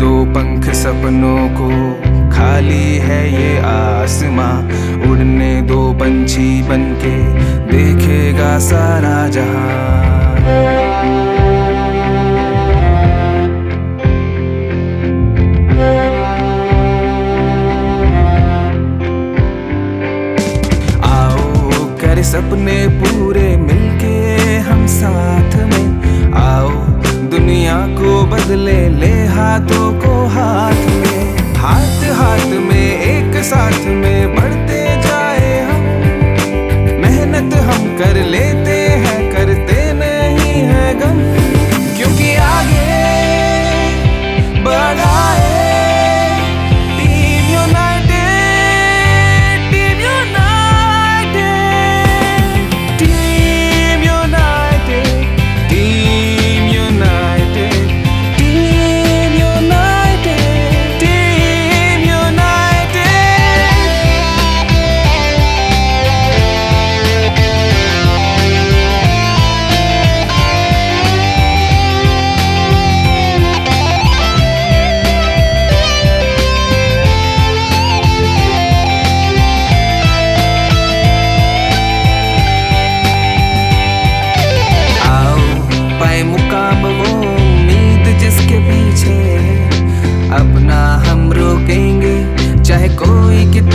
दो पंख सपनों को खाली है ये आसमां। उड़ने दो पंछी बनके देखेगा सारा जहाँ। आओ कर सपने पूरे मिल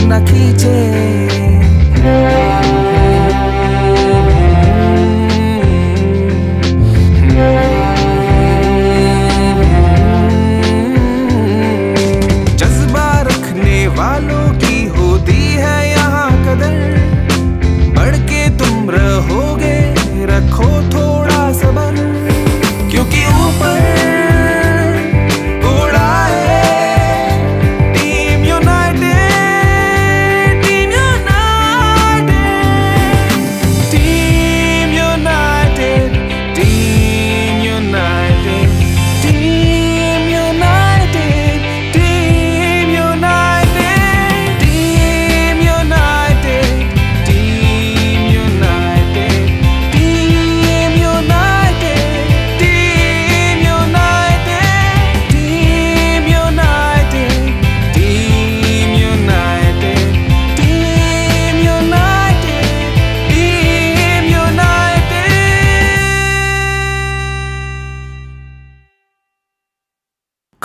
na kije.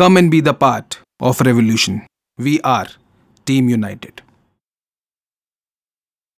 Come and be the part of revolution. We are Team United.